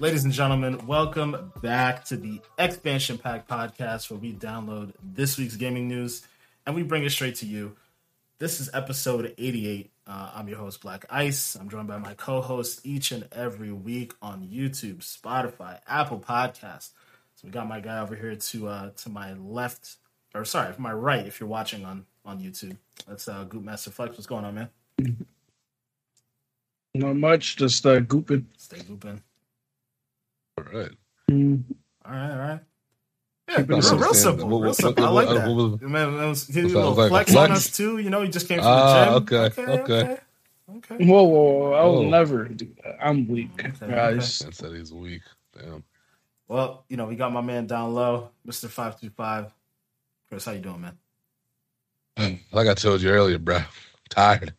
Ladies and gentlemen, welcome back to the Expansion Pack podcast where we download this week's gaming news and we bring it straight to you. This is episode 88. Uh, I'm your host, Black Ice. I'm joined by my co hosts each and every week on YouTube, Spotify, Apple Podcasts. So we got my guy over here to uh, to my left, or sorry, my right if you're watching on, on YouTube. That's uh, Goop Master Flex. What's going on, man? Not much, just uh, gooping. Stay gooping. All right. Mm. All right, all right. Yeah, Keeping real, it simple. real simple. What- real what- simple. I like what- that. what Man, man, was, he was a little that, like a flex, on us too. You know, he just came from Ah, the gym. okay, okay. okay. okay. Whoa, whoa, whoa, I will Whoa. never do that. I'm weak, Okay, guys. Man said he's weak. Damn. Well, you know, we got my man down low, Mister Five Two Five. Chris, how you doing, man? Like I told you earlier, bro. Tired.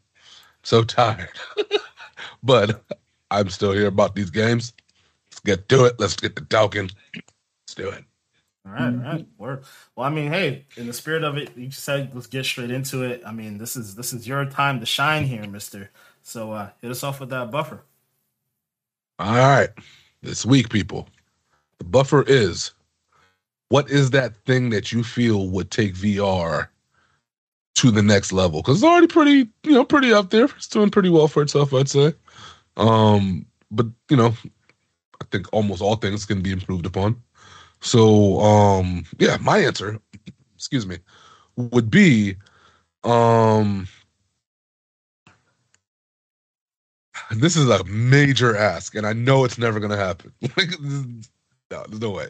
So tired. but I'm still here about these games. Get to it. Let's get the talking. Let's do it. All right, all right. Word. Well, I mean, hey, in the spirit of it, you said let's get straight into it. I mean, this is this is your time to shine here, Mister. So uh hit us off with that buffer. All right. This week, people. The buffer is what is that thing that you feel would take VR to the next level? Because it's already pretty, you know, pretty up there. It's doing pretty well for itself, I'd say. Um, but you know, I think almost all things can be improved upon. So, um, yeah, my answer, excuse me, would be, um, this is a major ask, and I know it's never gonna happen. like, no, there's no way.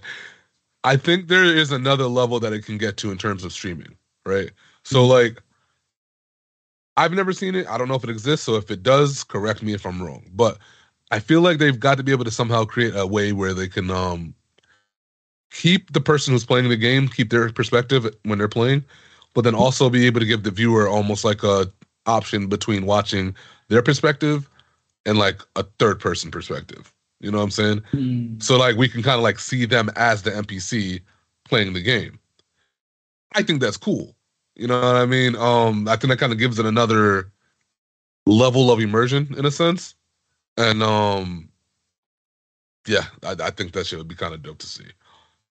I think there is another level that it can get to in terms of streaming, right? So, like, I've never seen it. I don't know if it exists. So, if it does, correct me if I'm wrong. But I feel like they've got to be able to somehow create a way where they can um keep the person who's playing the game, keep their perspective when they're playing, but then also be able to give the viewer almost like a option between watching their perspective and like a third person perspective. You know what I'm saying? Mm. So like we can kind of like see them as the NPC playing the game. I think that's cool. You know what I mean? Um, I think that kind of gives it another level of immersion in a sense. And um, yeah, I, I think that shit would be kind of dope to see.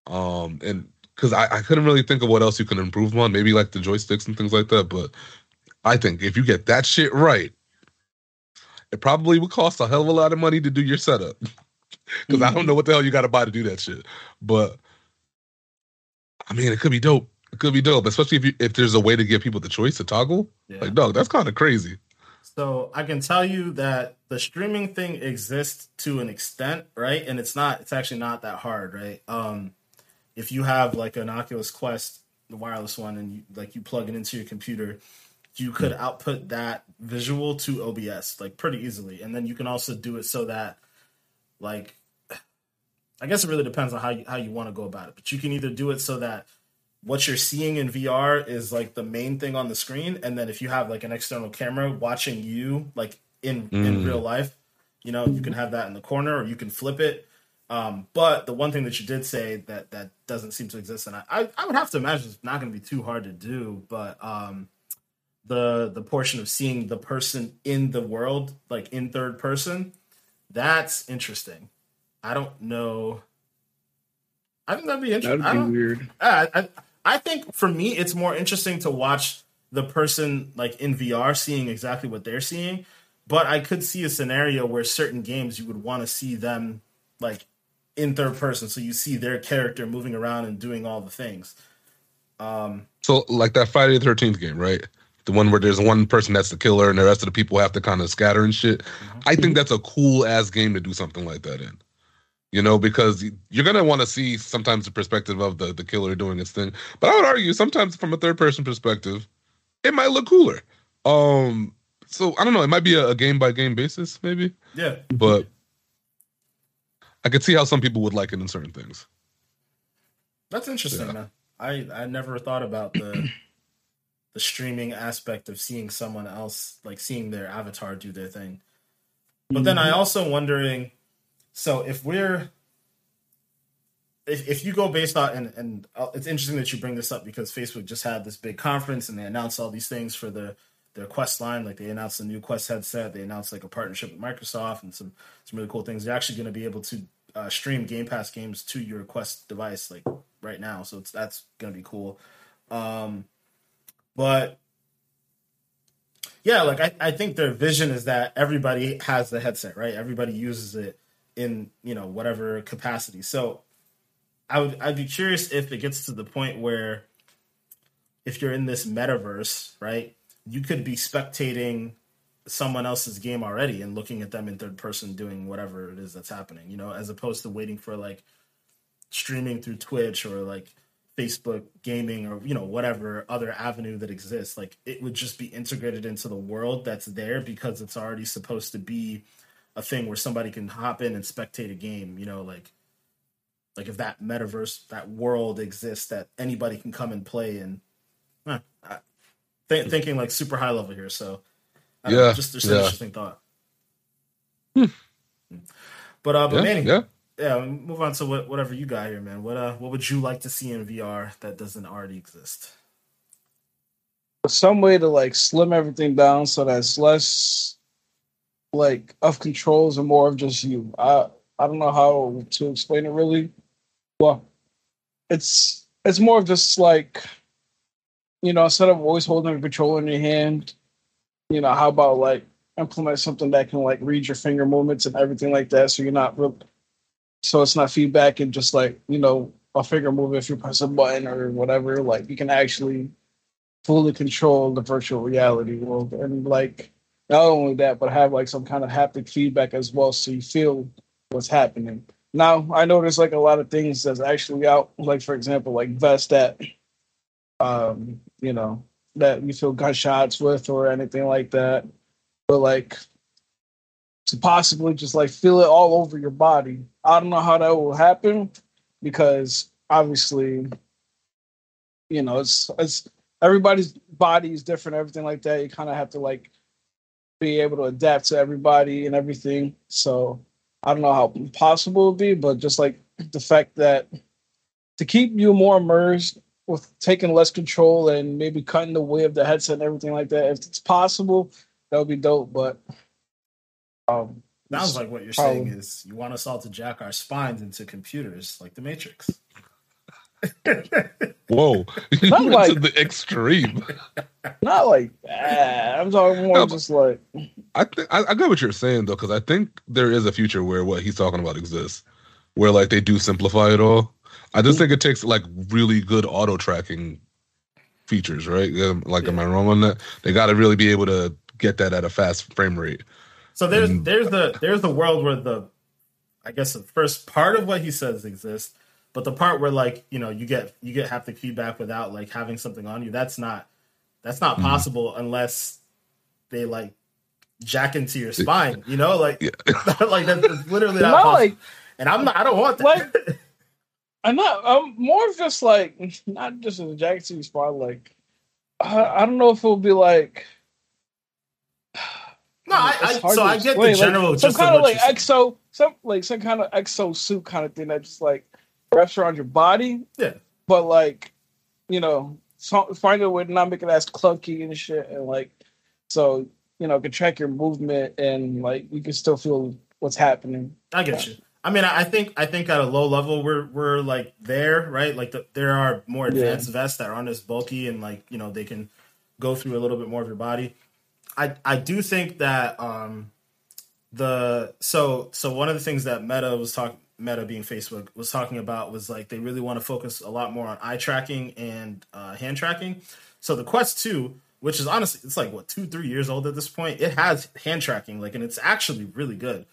Um, and because I, I couldn't really think of what else you can improve on, maybe like the joysticks and things like that. But I think if you get that shit right, it probably would cost a hell of a lot of money to do your setup. Because I don't know what the hell you got to buy to do that shit. But I mean, it could be dope. It could be dope, especially if you, if there's a way to give people the choice to toggle. Yeah. Like, dog, that's kind of crazy. So I can tell you that the streaming thing exists to an extent, right? And it's not it's actually not that hard, right? Um if you have like an Oculus Quest, the wireless one, and you like you plug it into your computer, you could output that visual to OBS like pretty easily. And then you can also do it so that like I guess it really depends on how you how you want to go about it. But you can either do it so that what you're seeing in VR is like the main thing on the screen, and then if you have like an external camera watching you like in in Mm. real life, you know, you can have that in the corner or you can flip it. Um, but the one thing that you did say that that doesn't seem to exist, and I I, I would have to imagine it's not going to be too hard to do, but um, the the portion of seeing the person in the world like in third person, that's interesting. I don't know. I think that'd be interesting. That'd be weird. I, I I think for me, it's more interesting to watch the person like in VR seeing exactly what they're seeing. But I could see a scenario where certain games you would want to see them like in third person, so you see their character moving around and doing all the things. Um, So, like that Friday the Thirteenth game, right? The one where there's one person that's the killer and the rest of the people have to kind of scatter and shit. I think that's a cool ass game to do something like that in. You know, because you're gonna want to see sometimes the perspective of the the killer doing its thing. But I would argue sometimes from a third person perspective, it might look cooler. Um, so I don't know. It might be a, a game by game basis, maybe. yeah, But I could see how some people would like it in certain things. that's interesting, Yeah. man. I I never thought about the the streaming aspect of seeing someone else like seeing their avatar do their thing. But then I also wondering, so if we're if, if you go based on and and uh, it's interesting that you bring this up because Facebook just had this big conference and they announced all these things for the their Quest line. Like they announced the new Quest headset, they announced like a partnership with Microsoft and some some really cool things. They're actually going to be able to uh, stream Game Pass games to your Quest device like right now. So it's that's gonna be cool. Um, but yeah, like I, I think their vision is that everybody has the headset, right? Everybody uses it in you know whatever capacity. So I would I'd be curious if it gets to the point where if you're in this metaverse, right, you could be spectating someone else's game already and looking at them in third person doing whatever it is that's happening, you know, as opposed to waiting for like streaming through Twitch or like Facebook gaming or you know whatever other avenue that exists. Like it would just be integrated into the world that's there because it's already supposed to be a thing where somebody can hop in and spectate a game, you know, like like if that metaverse, that world exists that anybody can come and play and huh, I, th- thinking like super high level here. So I don't know, Yeah, just just an yeah. interesting thought. But uh, but Yeah, Manny, yeah. yeah, move on to what, whatever you got here, man. What uh, what would you like to see in VR that doesn't already exist? Some way to like slim everything down so that it's less like of controls and more of just you. I I don't know how to explain it really. Well, it's it's more of just like you know, instead of always holding a controller in your hand, you know, how about like implement something that can like read your finger movements and everything like that, so you're not real, so it's not feedback and just like you know a finger move if you press a button or whatever. Like you can actually fully control the virtual reality world and like not only that, but have like some kind of haptic feedback as well, so you feel what's happening. Now I know there's like a lot of things that's actually out, like for example, like vests that, um, you know, that you feel gunshots with or anything like that. But like to possibly just like feel it all over your body, I don't know how that will happen because obviously, you know, it's it's everybody's body is different, everything like that. You kind of have to like be able to adapt to everybody and everything. So I don't know how possible it would be, but just like the fact that to keep you more immersed with taking less control and maybe cutting the way of the headset and everything like that, if it's possible, that would be dope. But um, Sounds like what you're probably- saying is you want us all to jack our spines into computers like the Matrix. Whoa, you Not went like- to the extreme. not like that. I'm talking more No, just like I think I, I get what you're saying though, because I think there is a future where what he's talking about exists, where like they do simplify it all. I just think it takes like really good auto tracking features, right? Like, am I wrong on that? They got to really be able to get that at a fast frame rate. So there's Mm. there's the there's the world where the I guess the first part of what he says exists, but the part where like you know you get you get haptic feedback without like having something on you that's not that's not Mhm. possible unless they like jack into your spine. You know, like Yeah. like that's literally not, not possible. like and I'm not I don't want that. Like- I'm not. I'm more of just like not just in a jacket to spot. Like I, I don't know if it'll be like. no, I, I so I get the general like, some gist kind of of what like you're exo, some like some kind of exo suit kind of thing that just like wraps around your body. Yeah. But like, you know, so, find a way to not make it as clunky and shit, and like, so you know, can track your movement and like you can still feel what's happening. I get you. I mean, I think I think at a low level we're we're like there, right? Like the, there are more advanced vests that aren't as bulky and like you know they can go through a little bit more of your body. I I do think that um the so so one of the things that Meta was talking Meta being Facebook was talking about was like they really want to focus a lot more on eye tracking and uh, hand tracking. So the Quest Two, which is honestly it's like what two three years old at this point, it has hand tracking like and it's actually really good.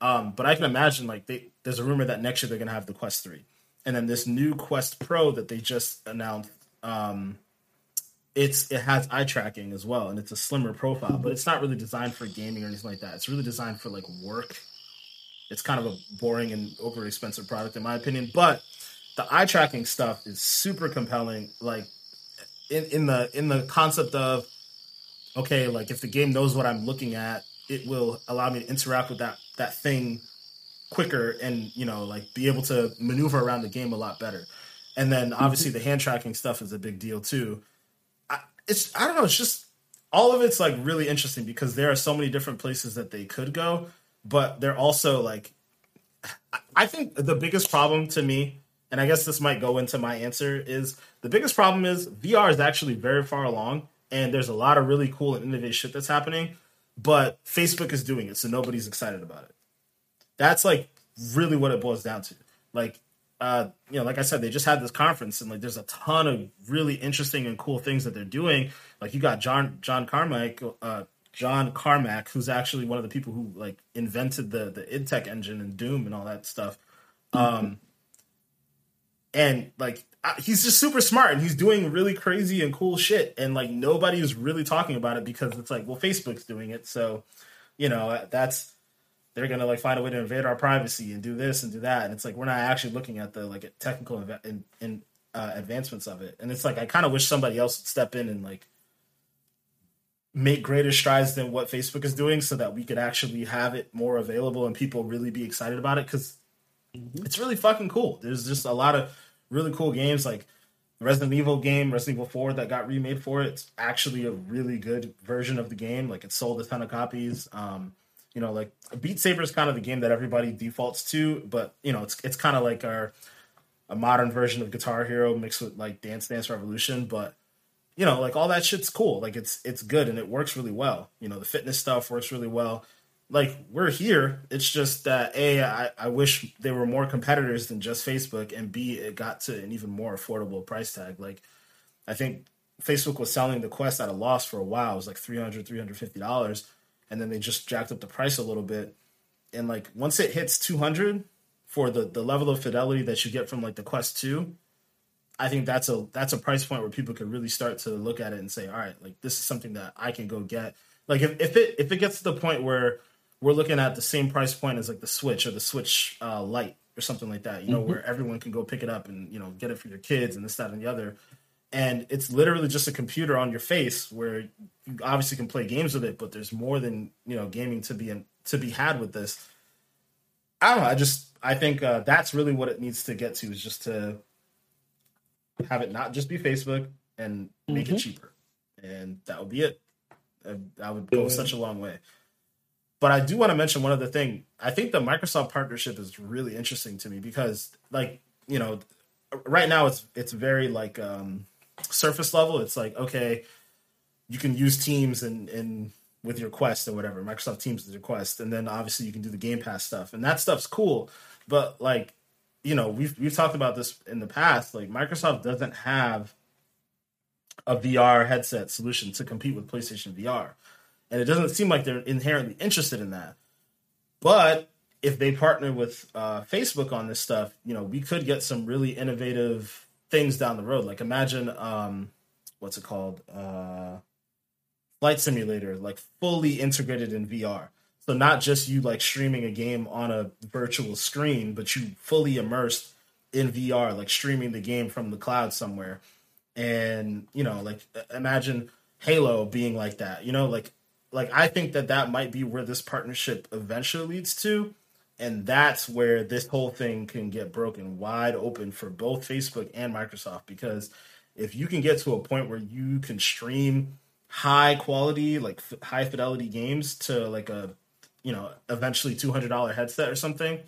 Um, but I can imagine like they there's a rumor that next year they're gonna have the Quest Three, and then this new Quest Pro that they just announced. Um, it's it has eye tracking as well, and it's a slimmer profile, but it's not really designed for gaming or anything like that. It's really designed for like work. It's kind of a boring and over expensive product in my opinion, but the eye tracking stuff is super compelling. Like in in the in the concept of okay, like if the game knows what I'm looking at, it will allow me to interact with that that thing quicker and you know like be able to maneuver around the game a lot better. And then mm-hmm. obviously the hand tracking stuff is a big deal too. I, it's I don't know, it's just all of it's like really interesting because there are so many different places that they could go, but they're also like I think the biggest problem to me, and I guess this might go into my answer, is the biggest problem is VR is actually very far along, and there's a lot of really cool and innovative shit that's happening, but Facebook is doing it, so nobody's excited about it. That's like really what it boils down to. Like, uh, you know, like I said, they just had this conference, and like there's a ton of really interesting and cool things that they're doing. Like you got John John Carmack, uh, John Carmack, who's actually one of the people who like invented the the id Tech engine and Doom and all that stuff. Um, and like he's just super smart and he's doing really crazy and cool shit, and like nobody is really talking about it because it's like, well, Facebook's doing it, so you know that's they're gonna like find a way to invade our privacy and do this and do that, and it's like we're not actually looking at the like technical inv- in, in uh, advancements of it, and it's like I kind of wish somebody else would step in and like make greater strides than what Facebook is doing so that we could actually have it more available and people really be excited about it because mm-hmm. it's really fucking cool. There's just a lot of really cool games like Resident Evil game, Resident Evil 4 that got remade for it. It's actually a really good version of the game. Like it sold a ton of copies. Um, you know, like Beat Saber is kind of the game that everybody defaults to, but you know, it's it's kind of like our a modern version of Guitar Hero mixed with like Dance Dance Revolution, but you know, like all that shit's cool. Like it's it's good and it works really well. You know, the fitness stuff works really well. Like we're here. It's just that a I, I wish there were more competitors than just Facebook, and b it got to an even more affordable price tag. Like I think Facebook was selling the Quest at a loss for a while. It was like 300 350 dollars, and then they just jacked up the price a little bit. And like once it hits 200 for the the level of fidelity that you get from like the Quest 2, I think that's a that's a price point where people could really start to look at it and say, all right, like this is something that I can go get. Like if, if it if it gets to the point where we're looking at the same price point as like the Switch or the Switch uh, Lite or something like that, you know, mm-hmm. where everyone can go pick it up and you know get it for your kids and this that and the other, and it's literally just a computer on your face where you obviously can play games with it, but there's more than you know gaming to be in, to be had with this. I don't know. I just I think uh, that's really what it needs to get to is just to have it not just be Facebook and make mm-hmm. it cheaper, and that would be it. That would go such a long way. But I do want to mention one other thing. I think the Microsoft partnership is really interesting to me because, like, you know, right now it's it's very like um, surface level. It's like okay, you can use Teams and and with your Quest or whatever, Microsoft Teams with your Quest, and then obviously you can do the Game Pass stuff, and that stuff's cool. But like you know, we've we've talked about this in the past. Like Microsoft doesn't have a VR headset solution to compete with PlayStation VR, and it doesn't seem like they're inherently interested in that. But if they partner with uh, Facebook on this stuff, you know, we could get some really innovative things down the road. Like imagine, um, what's it called, uh, flight simulator, like fully integrated in VR. So not just you like streaming a game on a virtual screen, but you fully immersed in VR, like streaming the game from the cloud somewhere. And you know, like imagine Halo being like that. You know, like like I think that that might be where this partnership eventually leads to, and that's where this whole thing can get broken wide open for both Facebook and Microsoft because if you can get to a point where you can stream high quality like f- high fidelity games to like a you know, eventually two hundred dollar headset or something,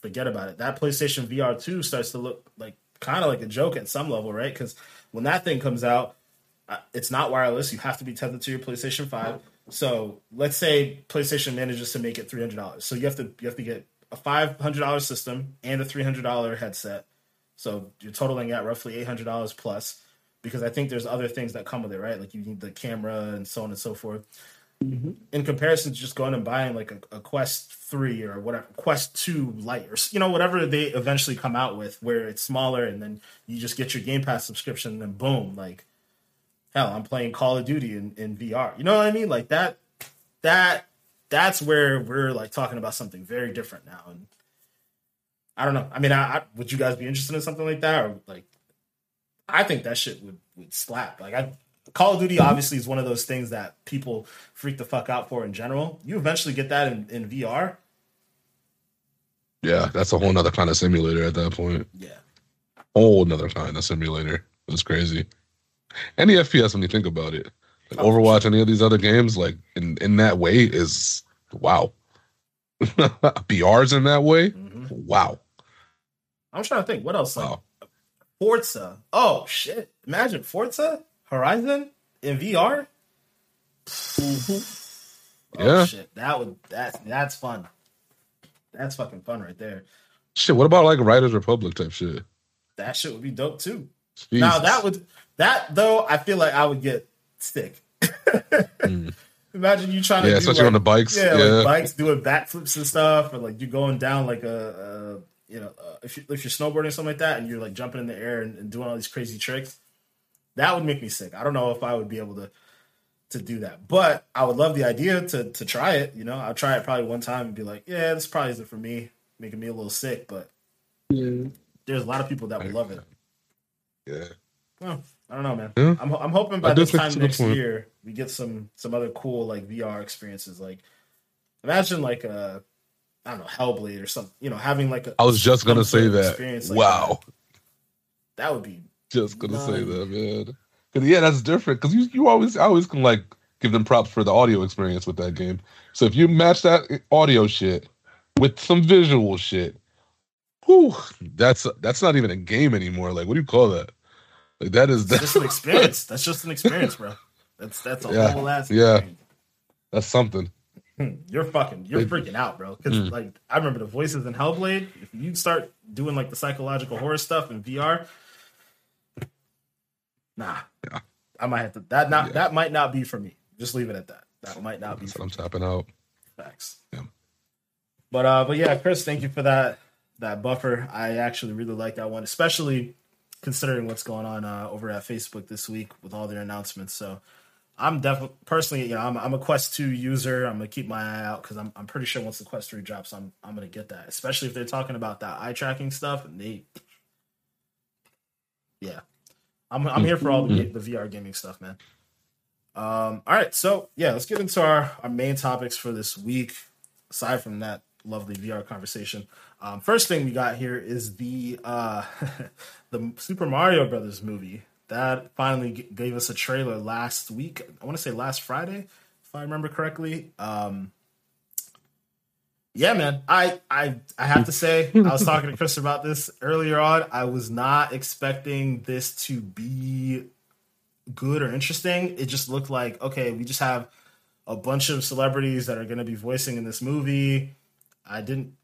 forget about it. That PlayStation VR two starts to look like kind of like a joke at some level, right? Because when that thing comes out, uh, it's not wireless. You have to be tethered to your PlayStation Five. So let's say PlayStation manages to make it three hundred dollars. So you have to you have to get a five hundred dollar system and a three hundred dollar headset. So you're totaling at roughly eight hundred dollars plus. Because I think there's other things that come with it, right? Like you need the camera and so on and so forth. Mm-hmm. In comparison to just going and buying like a, a, Quest Three or whatever, Quest Two Lite or you know whatever they eventually come out with, where it's smaller and then you just get your Game Pass subscription and then boom, like hell, I'm playing Call of Duty in, in VR. You know what I mean? Like that, that, that's where we're like talking about something very different now. And I don't know. I mean, I, I would you guys be interested in something like that or like? I think that shit would would slap. Like I Call of Duty obviously is one of those things that people freak the fuck out for in general. You eventually get that in, in VR. Yeah, that's a whole nother kind of simulator at that point. Yeah. Whole nother kind of simulator. It's crazy. Any FPS when you think about it. Like oh, Overwatch, sure. any of these other games, like in, in that way is wow. BR's in that way. Mm-hmm. Wow. I'm trying to think what else. Like Wow. Forza. Oh shit! Imagine Forza Horizon in VR. Oh Yeah. shit! That would that that's fun. That's fucking fun right there. Shit. What about like Riders Republic type shit? That shit would be dope too. Now that would that though I feel like I would get sick. Mm. Imagine you trying to Yeah, do especially like, on the bikes. yeah, Yeah. like bikes doing backflips and stuff, or like you're going down like a, a you know uh, if you if you're snowboarding or something like that, and you're like jumping in the air and, and doing all these crazy tricks. That would make me sick. I don't know if I would be able to to do that, but I would love the idea to to try it. You know, I'll try it probably one time and be like, yeah, this probably isn't for me, making me a little sick. But Yeah. there's a lot of people that would love it. yeah. Well, I don't know, man. Yeah. I'm I'm hoping by I this time that's a good next point. year we get some some other cool like VR experiences. Like imagine like a I don't know Hellblade or something. You know, having like a I was just gonna say that. experience like wow. that. That would be Just gonna say that, man. Cause yeah, that's different. Cause you you always I always can like give them props for the audio experience with that game. So if you match that audio shit with some visual shit, whew, that's that's not even a game anymore. Like what do you call that? Like that is it's just an experience. That's just an experience, bro. That's that's a Yeah. whole ass Yeah. experience. that's something. Hmm, You're fucking, you're It- freaking out, bro. Because Mm. like I remember the voices in Hellblade. If you start doing like the psychological horror stuff in VR, nah, Yeah. I might have to. That not Yeah. that might not be for me. Just leave it at that. That might not be That's for what I'm me. tapping out. Facts. Yeah. But uh, but yeah, Chris, thank you for that that buffer. I actually really like that one, especially considering what's going on uh, over at Facebook this week with all their announcements. So I'm definitely personally, you know, I'm, I'm a Quest Two user. I'm gonna keep my eye out because I'm I'm pretty sure once the Quest Three drops, I'm I'm gonna get that. Especially if they're talking about that eye tracking stuff and they, yeah, I'm I'm here for all the the VR gaming stuff, man. Um, all right, so yeah, let's get into our our main topics for this week. Aside from that lovely VR conversation, um, first thing we got here is the uh, the Super Mario Brothers movie that finally g- gave us a trailer last week. I want to say last Friday, if I remember correctly. Um, yeah, man, I I I have to say, I was talking to Chris about this earlier on. I was not expecting this to be good or interesting. It just looked like okay, we just have a bunch of celebrities that are going to be voicing in this movie. I didn't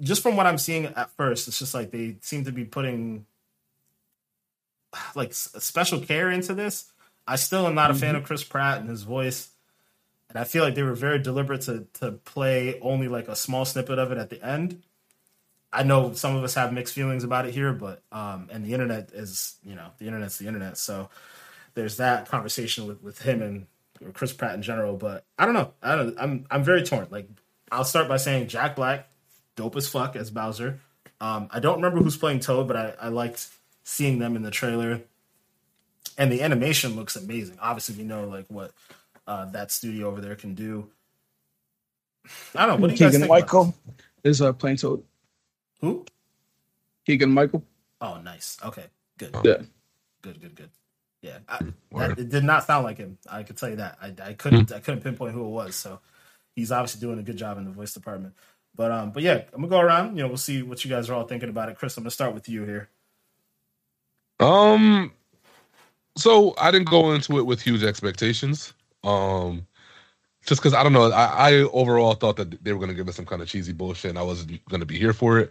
just from what I'm seeing at first, it's just like they seem to be putting like special care into this. I still am not a fan mm-hmm. of Chris Pratt and his voice, and I feel like they were very deliberate to to play only like a small snippet of it at the end. I know some of us have mixed feelings about it here, but um, and the internet is you know the internet's the internet, so there's that conversation with with him and Chris Pratt in general. But I don't know. I don't. I'm I'm very torn. Like I'll start by saying Jack Black, dope as fuck as Bowser. Um, I don't remember who's playing Toad, but I, I liked seeing them in the trailer, and the animation looks amazing. Obviously, we know like what uh, that studio over there can do. I don't know. What do you guys Keegan think? about Michael is uh, playing Toad. Who? Keegan Michael. Oh, nice. Okay, good. Yeah. Good, good, good. Yeah, I, that, it did not sound like him. I could tell you that. I, I couldn't. I couldn't pinpoint who it was. So he's obviously doing a good job in the voice department. But um, but yeah, I'm gonna go around. You know, we'll see what you guys are all thinking about it. Chris, I'm gonna start with you here. Um, so I didn't go into it with huge expectations. Um, just because I don't know, I, I overall thought that they were going to give us some kind of cheesy bullshit, and I wasn't going to be here for it.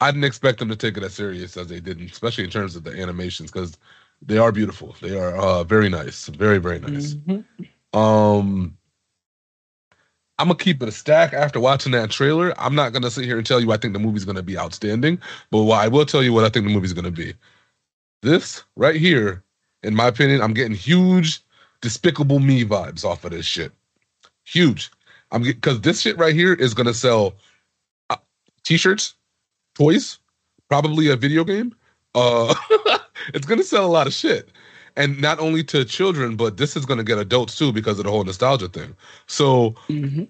I didn't expect them to take it as serious as they did, especially in terms of the animations, because they are beautiful. They are uh, very nice, very very nice. Mhm. Um, I'm gonna keep it a stack after watching that trailer. I'm not gonna sit here and tell you I think the movie's gonna be outstanding, but I will tell you what I think the movie's gonna be. This right here, in my opinion, I'm getting huge Despicable Me vibes off of this shit. Huge. I'm because this shit right here is gonna sell uh, t-shirts, toys, probably a video game. Uh, it's gonna sell a lot of shit and not only to children, but this is going to get adults too because of the whole nostalgia thing. So Mhm.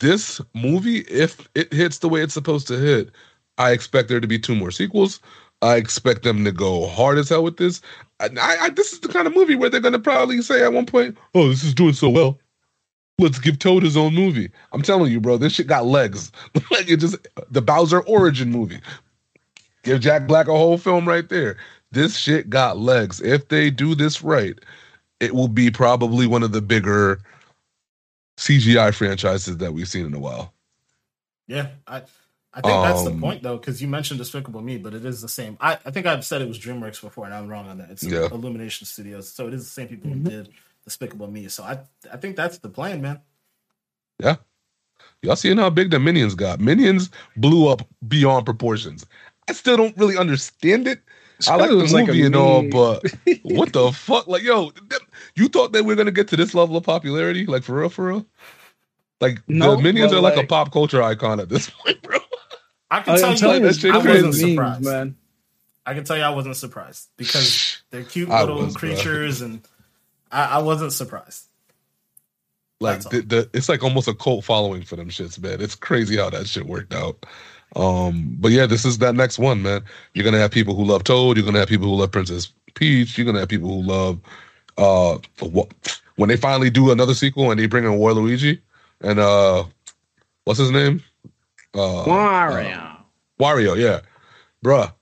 this movie, if it hits the way it's supposed to hit, I expect there to be two more sequels. I expect them to go hard as hell with this. I, I, this is the kind of movie where they're going to probably say at one point, "Oh, this is doing so well. let's give Toad his own movie. I'm telling you, bro, this shit got legs. like it just the Bowser origin movie. Give Jack Black a whole film right there. This shit got legs. If they do this right, it will be probably one of the bigger CGI franchises that we've seen in a while. Yeah, I I think that's the Um, point though, because you mentioned Despicable Me, but it is the same. I, I think I've said it was DreamWorks before, and I'm wrong on that. It's Yeah. Illumination Studios, so it is the same people Mhm. who did Despicable Me. So I I think that's the plan, man. Yeah. Y'all seeing how big the Minions got? Minions blew up beyond proportions. I still don't really understand it. I like It was the like a movie and all, but what the fuck? Like, yo, you thought that we are gonna get to this level of popularity? Like for real, for real? Like No, the Minions are like, a pop culture icon at this point, bro. I can I- tell I'm you, you, that it's shit I because crazy. of wasn't memes, surprised. man. I can tell you, I wasn't surprised because they're cute little was, bro. creatures, and I, I wasn't surprised. Like the, the it's like almost a cult following for them shits, man. It's crazy how that shit worked out. Um, but yeah, this is that next one, man. You're gonna have people who love Toad. You're gonna have people who love Princess Peach. You're gonna have people who love uh when they finally do another sequel and they bring in Waluigi and uh what's his name? Uh, Wario. Wario, yeah, bruh.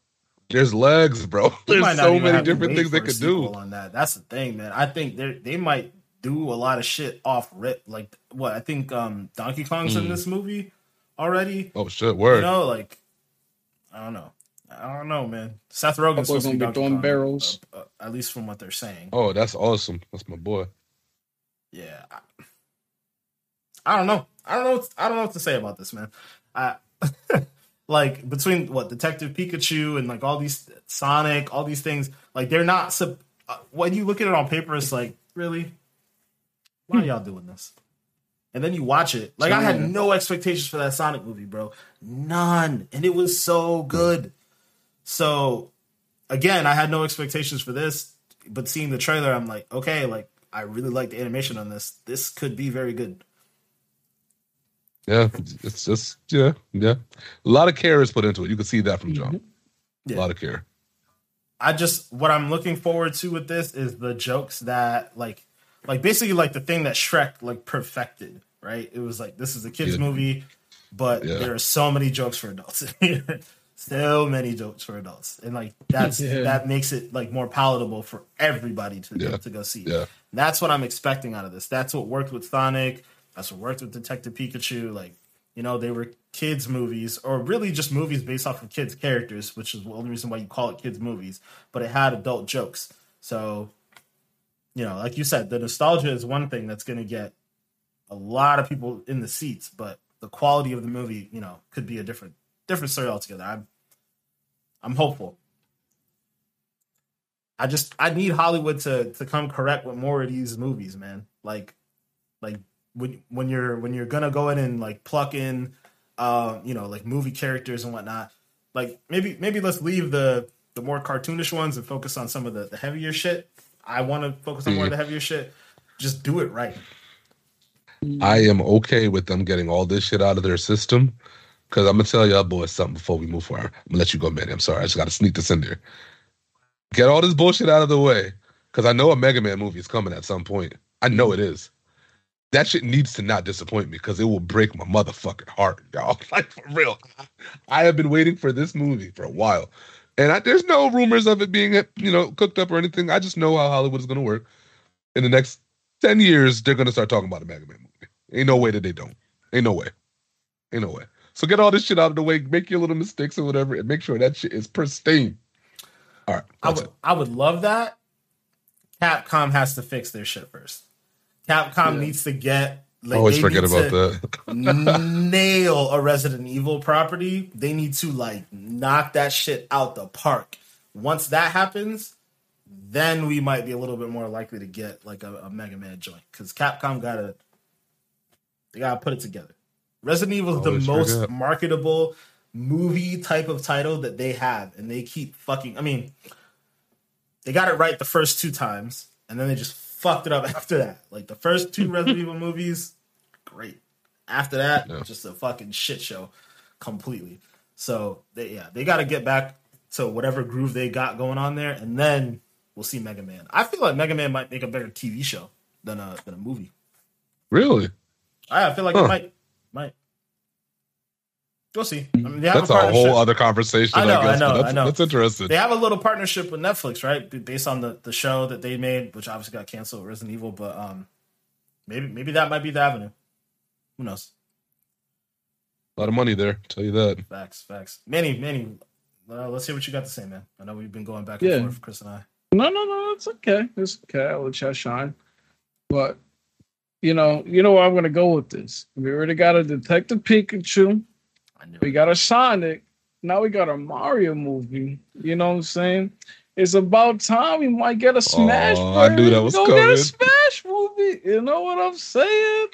There's legs, bro. There's so many different things they could do. on that. That's the thing, man. I think they they might do a lot of shit off rip. Like what I think um Donkey Kong's in Mm. this movie already. Oh shit, You word. know, like I don't know. I don't know, man. Seth Rogen's supposed to be gonna be Donkey throwing Kong, barrels. uh, uh, at least from what they're saying. Oh, that's awesome. That's my boy. Yeah, I, I don't know. I don't know. What, I don't know what to say about this, man. I like between what Detective Pikachu and like all these Sonic, all these things. Like they're not. Sub, uh, when you look at it on paper, it's like really, why are y'all doing this? And then you watch it. Like I had no expectations for that Sonic movie, bro. None, and it was so good. So again, I had no expectations for this, but seeing the trailer, I'm like, okay, like I really like the animation on this. This could be very good. Yeah, it's just yeah, yeah. A lot of care is put into it. You can see that from John. Yeah. A lot of care. I just what I'm looking forward to with this is the jokes that like like basically like the thing that Shrek like perfected, right? It was like this is a kids Yeah. movie, but Yeah. there are so many jokes for adults. so many jokes for adults. And like that's Yeah. that makes it like more palatable for everybody to Yeah. to go see. Yeah. That's what I'm expecting out of this. That's what worked with Sonic. That's what worked with Detective Pikachu. Like, you know, they were kids' movies, or really just movies based off of kids' characters, which is the only reason why you call it kids' movies. But it had adult jokes. So, you know, like you said, the nostalgia is one thing that's going to get a lot of people in the seats, but the quality of the movie, you know, could be a different different story altogether. I'm I'm hopeful. I just I need Hollywood to to come correct with more of these movies, man. Like like when when you're when you're gonna go in and like pluck in uh you know like movie characters and whatnot, like maybe maybe let's leave the the more cartoonish ones and focus on some of the, the heavier shit. I want to focus on more of the heavier shit. Just do it right. I am okay with them getting all this shit out of their system. Cause I'm gonna tell y'all boys something before we move forward. I'm gonna let you go, man. I'm sorry. I just gotta sneak this in there. Get all this bullshit out of the way. Cause I know a Mega Man movie is coming at some point. I know it is. That shit needs to not disappoint me because it will break my motherfucking heart, y'all. Like for real. Uh-huh. I have been waiting for this movie for a while. And I, there's no rumors of it being, you know, cooked up or anything. I just know how Hollywood is going to work. In the next 10 years, they're going to start talking about a Mega Man movie. Ain't no way that they don't. Ain't no way. Ain't no way. So get all this shit out of the way, make your little mistakes or whatever, and make sure that shit is pristine. All right. I would it. I would love that. Capcom has to fix their shit first. Capcom Yeah. needs to get like Always forget about that. nail a Resident Evil property. They need to like knock that shit out the park. Once that happens, then we might be a little bit more likely to get like a, a Mega Man joint because Capcom gotta they gotta put it together. Resident Evil is the Always most forget. marketable movie type of title that they have, and they keep fucking. I mean, they got it right the first two times, and then they just fucked it up after that. Like the first two Resident Evil movies, great. After that, just a fucking shit show completely. So they yeah, they got to get back to whatever groove they got going on there, and then we'll see Mega Man. I feel like Mega Man might make a better TV show than a than a movie. Really? I feel like Huh. it might. We'll see. I mean, That's a a whole other conversation. I I, know, I guess. know, that's, I know. That's interesting. They have a little partnership with Netflix, right? Based on the, the show that they made, which obviously got canceled, Resident Evil. But um, maybe maybe that might be the avenue. Who knows? a lot of money there. Tell you that. Facts, facts. Manny, Manny, uh, let's hear what you got to say, man. I know we've been going back Yeah. and forth, Chris and I. No, no, no, it's okay. It's okay. I'll let y'all shine. But you know, you know where I'm gonna go with this. We already got a Detective Pikachu. I knew We it. got a Sonic. Now we got a Mario movie. You know what I'm saying? It's about time we might get a Smash. Oh, I knew that version. was Go get a. Smash movie. You know what I'm saying?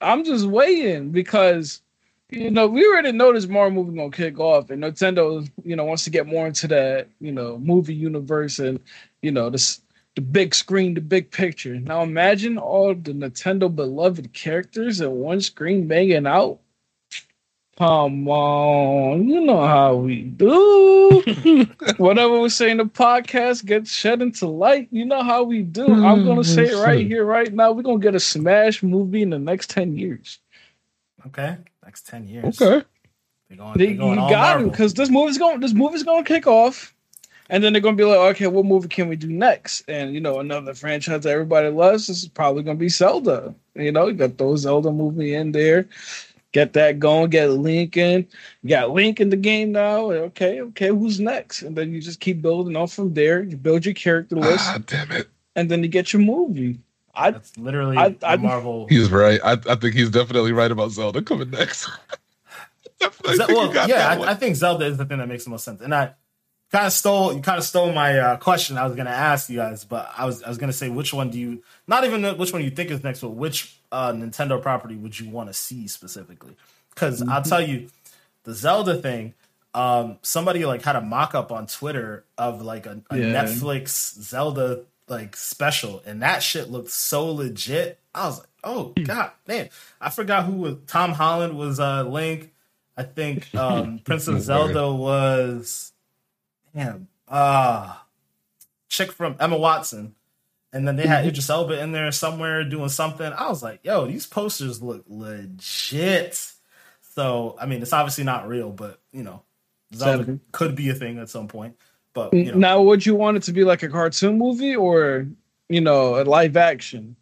I'm just waiting because you know we already know this Mario movie gonna kick off, and Nintendo, you know, wants to get more into that, you know, movie universe and you know this the big screen, the big picture. Now imagine all the Nintendo beloved characters in one screen banging out. Come on, you know how we do. Whatever we say in the podcast gets shed into light. You know how we do. I'm gonna say it right mm-hmm. here, right now. We're gonna get a Smash movie in the next 10 years. Okay, next ten years. Okay. they're going, They, they you going all got to Marvel. because this movie's going this movie's gonna kick off. And then they're gonna be like, okay, what movie can we do next? And you know, another franchise that everybody loves This is probably gonna be Zelda. You know, you got those Zelda movie in there. Get that going, get Link in. You got Link in the game now. Okay, okay, who's next? And then you just keep building off from there. You build your character list, Ah, damn it. and then you get your movie. I That's literally I- I- Marvel. He's right. I, I think he's definitely right about Zelda coming next. definitely Ze- well, yeah, I. I think Zelda is the thing that makes the most sense. And I kind of stole you kind of stole my uh, question I was going to ask you guys, but I was I was going to say which one do you not even which one you think is next, but which uh, Nintendo property would you want to see specifically? Because I'll tell you, the Zelda thing. Um, somebody like had a mock up on Twitter of like a, a Yeah. Netflix Zelda like special, and that shit looked so legit. I was like, oh god, man! I forgot who was Tom Holland was uh, Link. I think um, Princess Zelda was damn uh chick from Emma Watson. And then they had Idris Elba in there somewhere doing something. I was like, yo, these posters look legit. So I mean it's obviously not real, but you know, Zelda could be a thing at some point. But you know, Now, would you want it to be like a cartoon movie or, you know, a live action?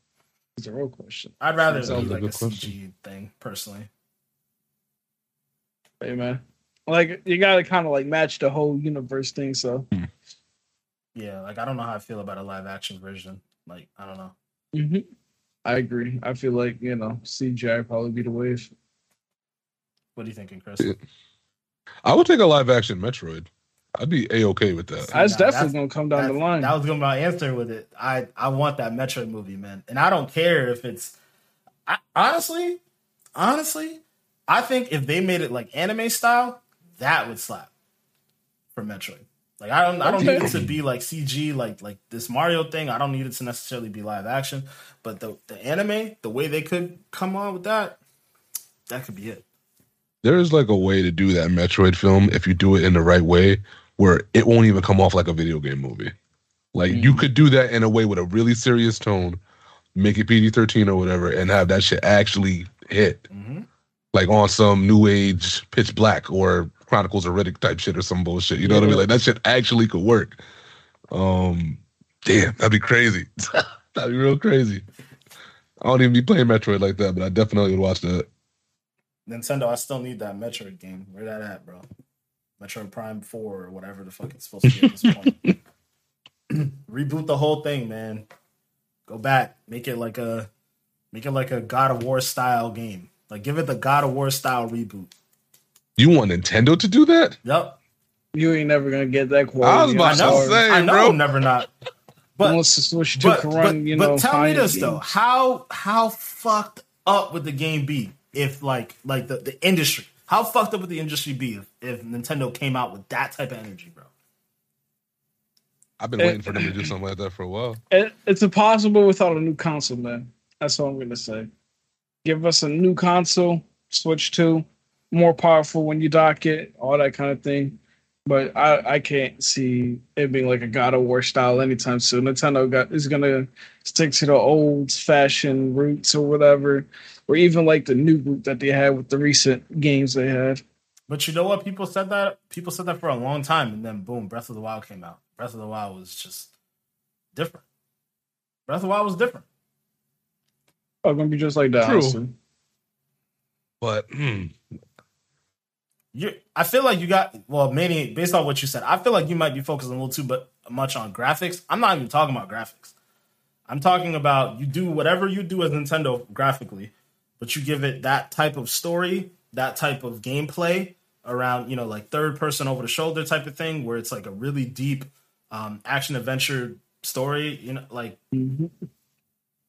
Is a real question. I'd rather it be like a Good CG thing, personally. Hey, man. Like, you got to kind of like match the whole universe thing. So, Yeah, like I don't know how I feel about a live action version. Like, I don't know. Mhm. I agree. I feel like, you know, CGI probably be the wave. What are you thinking, Chris? I would take a live action Metroid. I'd be a okay with that. That's Nah, definitely that's- going to come down the line. That was gonna be my answer with it. I I want that Metroid movie, man, and I don't care if it's. I, honestly, honestly, I think if they made it like anime style, that would slap for Metroid. Like I don't I don't need it to be like CG like like this Mario thing. I don't need it to necessarily be live action, but the the anime, the way they could come on with that, that could be it. There's like a way to do that Metroid film if you do it in the right way, where it won't even come off like a video game movie. Like you Mhm. could do that in a way with a really serious tone, make it PG thirteen or whatever, and have that shit actually hit. hmm like on some new age pitch black or chronicles of riddick type shit or some bullshit you know what i mean like that shit actually could work um damn that'd be crazy that'd be real crazy i don't even be playing metroid like that but i definitely would watch that Nintendo, I still need that Metroid game. Where that at, bro? Metroid Prime Four or whatever the fuck it's supposed to be at this point. Reboot the whole thing, man. Go back, make it like a, make it like a God of War style game. Like give it the God of War style reboot. You want nintendo to do that Yep, you ain't never going to get that quality. I was about I to say, I know. bro. I'm never not. But Unless the Switch 2 but, can but, run, you but tell me high-end this though how how fucked up would the game be if like like the, the industry how fucked up would the industry be if, if nintendo came out with that type of energy bro i've been waiting for them to do something like that for a while It, it's impossible without a new console, man. That's all I'm gonna say. Give us a new console, Switch Two, more powerful when you dock it, all that kind of thing. But I, I can't see it being like a God of War style anytime soon. Nintendo got is gonna stick to the old fashioned roots or whatever. or even like the new group that they had with the recent games they had. But you know what? People said that. People said that for a long time, and then boom, Breath of the Wild came out. Breath of the Wild was just different. Breath of the Wild was different. Oh, gonna be just like that. True. honestly. But hmm, You, I feel like you got well, maybe based on what you said, I feel like you might be focusing a little too but much on graphics. I'm not even talking about graphics. I'm talking about you do whatever you do as Nintendo graphically, but you give it that type of story, that type of gameplay around, you know, like third person over the shoulder type of thing, where it's like a really deep um, action adventure story. You know, like Mhm.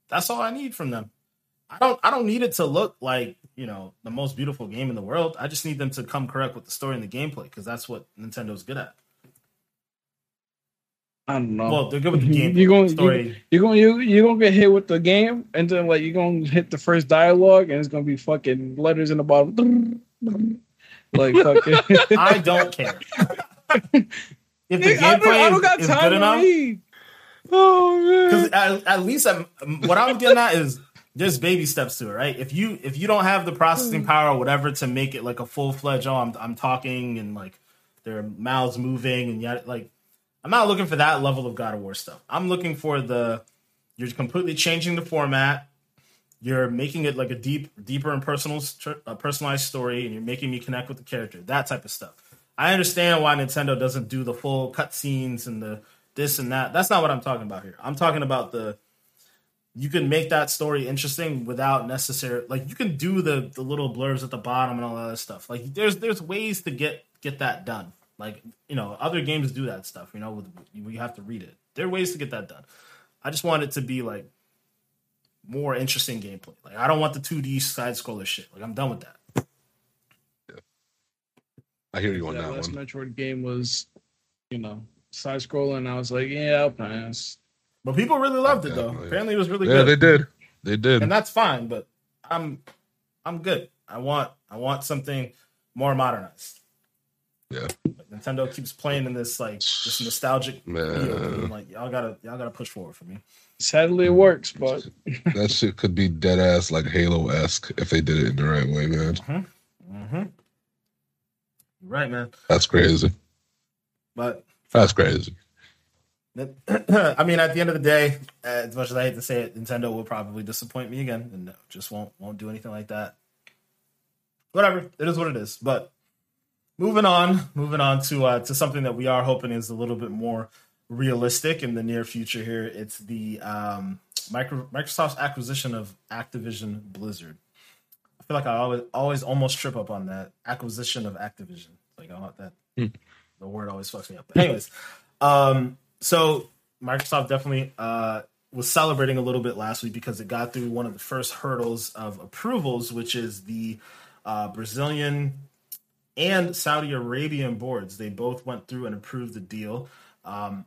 that's all I need from them. I don't I don't need it to look like, you know, the most beautiful game in the world. I just need them to come correct with the story and the gameplay because that's what Nintendo's good at. I don't know. Well, they're good with the mm-hmm. game you gonna- story. You're gonna you you're gonna get hit with the game, and then like you're gonna hit the first dialogue, and it's gonna be fucking letters in the bottom. Like fucking. I don't care. if the Nigga, I, don't, I gameplay don't got is, is time good enough, read. oh man, because at, at least I'm, what I'm getting at is there's baby steps to it, right? If you if you don't have the processing power or whatever to make it like a full fledged, oh, I'm I'm talking and like their mouths moving and yet like I'm not looking for that level of God of War stuff. I'm looking for the you're completely changing the format. You're making it like a deep, deeper and personal, uh, personalized story, and you're making me connect with the character. That type of stuff. I understand why Nintendo doesn't do the full cutscenes and the this and that. That's not what I'm talking about here. I'm talking about the you can make that story interesting without necessary like you can do the the little blurbs at the bottom and all that other stuff. Like there's there's ways to get get that done. Like you know other games do that stuff. You know with you, you have to read it. There are ways to get that done. I just want it to be like more interesting gameplay. Like I don't want the 2D side scroller shit. Like I'm done with that. Yeah. I hear you on that that last one. Metroid game was, you know, side scrolling. I was like, yeah, I'll pass. But people really loved it though. Definitely. Apparently it was really Yeah, good. Yeah, they did. They did. and that's fine. But I'm I'm good. I want I want something more modernized. Yeah. Like, Nintendo keeps playing in this like this nostalgic field, and, Man, like y'all gotta y'all gotta push forward for me. Sadly, it works, but that shit could be dead ass like Halo esque if they did it in the right way, man. Mm-hmm. You're right, man. That's crazy. But That's crazy. I mean, at the end of the day, as much as I hate to say it, Nintendo will probably disappoint me again, and just won't won't do anything like that. Whatever, it is what it is. But moving on, moving on to uh, to something that we are hoping is a little bit more realistic in the near future. Here, it's the um, micro, Microsoft's acquisition of Activision Blizzard. I feel like I always always almost trip up on that acquisition of Activision. Like, oh, that Hmm. the word always fucks me up. But anyways, um, so Microsoft definitely uh, was celebrating a little bit last week because it got through one of the first hurdles of approvals, which is the uh, Brazilian and Saudi Arabian boards. They both went through and approved the deal. Um,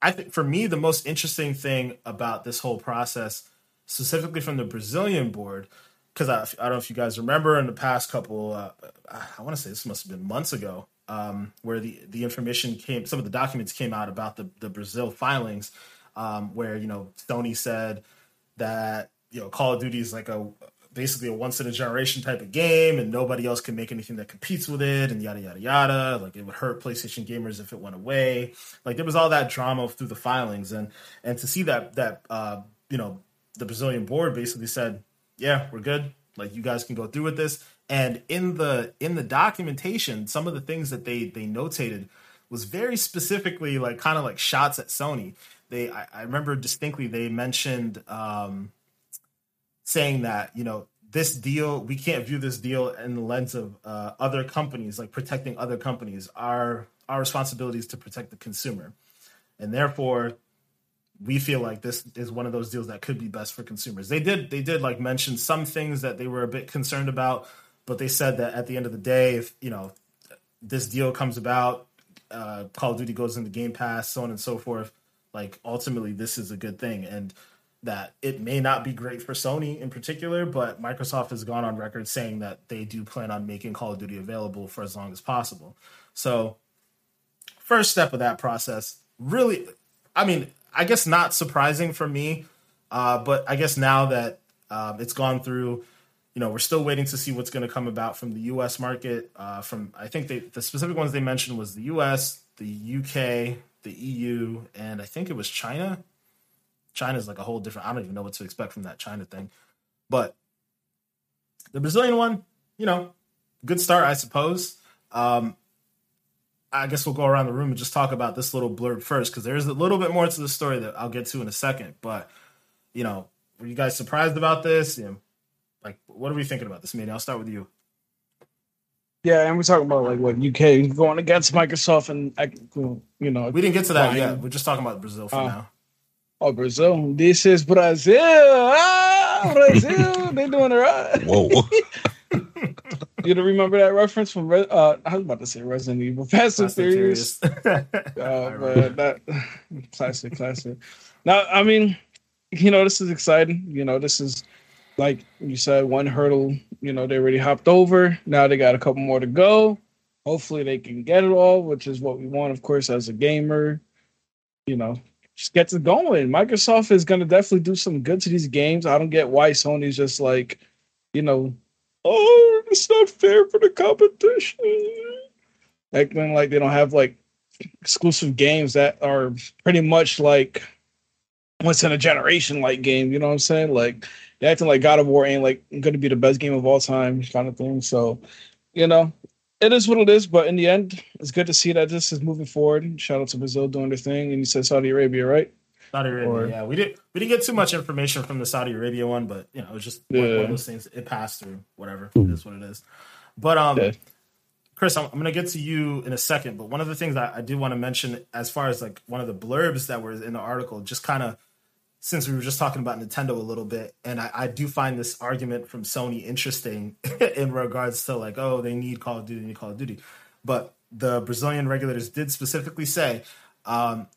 I think for me, the most interesting thing about this whole process, specifically from the Brazilian board, because I, I don't know if you guys remember in the past couple, uh, I want to say this must have been months ago, um, where the, the information came, some of the documents came out about the, the Brazil filings, um, where, you know, Sony said that, you know, Call of Duty is like a basically a once in a generation type of game and nobody else can make anything that competes with it and yada, yada, yada. Like it would hurt PlayStation gamers if it went away. Like there was all that drama through the filings and, and to see that, that, uh, you know, the Brazilian board basically said, yeah, we're good. Like you guys can go through with this. And in the in the documentation, some of the things that they they notated was very specifically like kind of like shots at Sony. They I, I remember distinctly they mentioned um, saying that you know this deal we can't view this deal in the lens of uh, other companies like protecting other companies. Our our responsibility is to protect the consumer, and therefore we feel like this is one of those deals that could be best for consumers. They did they did like mention some things that they were a bit concerned about, but they said that at the end of the day, if you know this deal comes about, uh, Call of Duty goes into Game Pass, so on and so forth. Like ultimately, this is a good thing, and that it may not be great for Sony in particular, but Microsoft has gone on record saying that they do plan on making Call of Duty available for as long as possible. So, first step of that process, really, I mean, I guess not surprising for me, uh, but I guess now that um, it's gone through, you know, we're still waiting to see what's going to come about from the U.S. market. Uh, from I think they, the specific ones they mentioned was the U.S., the U.K., the EU, and I think it was China. China's like a whole different. I don't even know what to expect from that China thing, but the Brazilian one, you know, good start, I suppose. Um, I guess we'll go around the room and just talk about this little blurb first because there's a little bit more to the story that I'll get to in a second. But you know, were you guys surprised about this? You know, like, what are we thinking about this meeting? I'll start with you. Yeah, and we're talking about like what UK going against Microsoft and you know. We didn't get to that yet. We're just talking about Brazil for uh, now. Oh, Brazil! This is Brazil. Ah, Brazil! they doing it right. Whoa. you don't remember that reference from? Uh, I was about to say Resident Evil, Fast and Furious. uh, but that classic, classic. Now, I mean, you know, this is exciting. You know, this is like you said, one hurdle, you know, they already hopped over. Now they got a couple more to go. Hopefully they can get it all, which is what we want, of course, as a gamer. You know, just gets it going. Microsoft is gonna definitely do some good to these games. I don't get why Sony's just like, you know, oh, it's not fair for the competition. Acting like they don't have like exclusive games that are pretty much like once in a generation like game. You know what I'm saying? Like they're acting like God of War ain't like going to be the best game of all time, kind of thing. So, you know, it is what it is. But in the end, it's good to see that this is moving forward. Shout out to Brazil doing their thing, and you said Saudi Arabia, right? Saudi Arabia, or, yeah. We didn't we didn't get too much information from the Saudi Arabia one, but you know, it was just yeah. one, of those things. It passed through. Whatever, mm. it is what it is. But um. Yeah. Chris, I'm, I'm going to get to you in a second, but one of the things I, I do want to mention, as far as like one of the blurbs that were in the article, just kind of since we were just talking about Nintendo a little bit, and I, I do find this argument from Sony interesting in regards to like, oh, they need Call of Duty, need Call of Duty. But the Brazilian regulators did specifically say, um,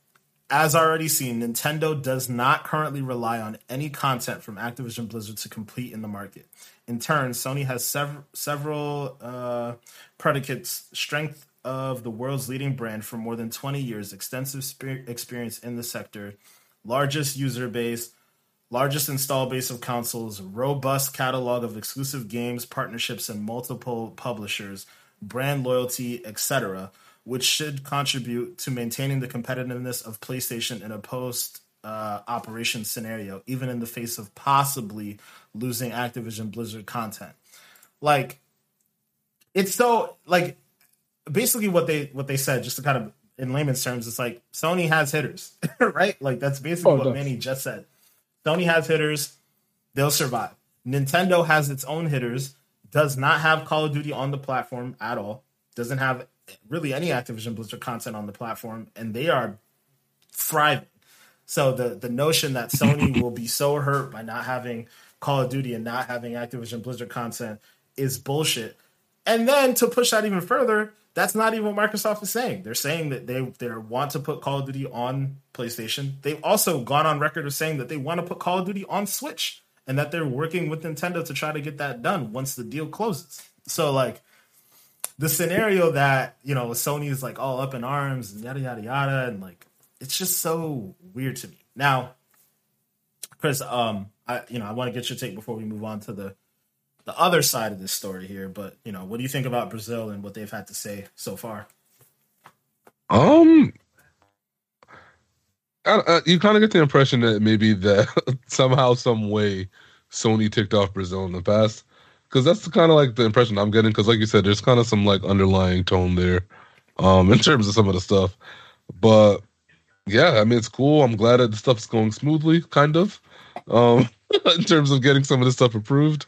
as already seen, Nintendo does not currently rely on any content from Activision Blizzard to compete in the market. In turn, Sony has sev- several uh, predicates strength of the world's leading brand for more than 20 years, extensive spe- experience in the sector, largest user base, largest install base of consoles, robust catalog of exclusive games, partnerships, and multiple publishers, brand loyalty, etc., which should contribute to maintaining the competitiveness of PlayStation in a post uh, operation scenario, even in the face of possibly losing Activision Blizzard content. Like, it's so like basically what they what they said, just to kind of in layman's terms, it's like Sony has hitters, right? Like that's basically oh, what Manny just said. Sony has hitters, they'll survive. Nintendo has its own hitters, does not have Call of Duty on the platform at all, doesn't have really any Activision Blizzard content on the platform, and they are thriving. So the the notion that Sony will be so hurt by not having Call of Duty and not having Activision Blizzard content is bullshit. And then to push that even further, that's not even what Microsoft is saying. They're saying that they they want to put Call of Duty on PlayStation. They've also gone on record of saying that they want to put Call of Duty on Switch and that they're working with Nintendo to try to get that done once the deal closes. So like the scenario that, you know, Sony is like all up in arms and yada yada yada and like it's just so weird to me. Now, Chris, um, I you know, I want to get your take before we move on to the the other side of this story here. But you know, what do you think about Brazil and what they've had to say so far? Um, uh, you kind of get the impression that maybe that somehow, some way, Sony ticked off Brazil in the past, because that's kind of like the impression I'm getting. Because, like you said, there's kind of some like underlying tone there, um, in terms of some of the stuff. But yeah, I mean, it's cool. I'm glad that the stuff's going smoothly, kind of, um, in terms of getting some of this stuff approved.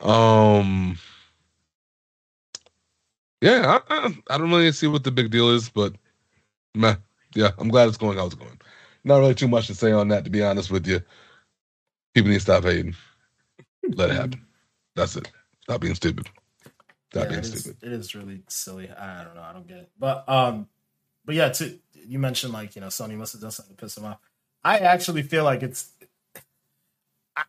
Um, yeah, I, I, I, don't really see what the big deal is, but meh, yeah, I'm glad it's going how it's going. Not really too much to say on that, to be honest with you. People need to stop hating. Let it happen. That's it. Stop being stupid. Stop yeah, being it is, stupid. It is really silly. I don't know. I don't get it. But um, but yeah, to you mentioned like you know Sony must have done something to piss him off. I actually feel like it's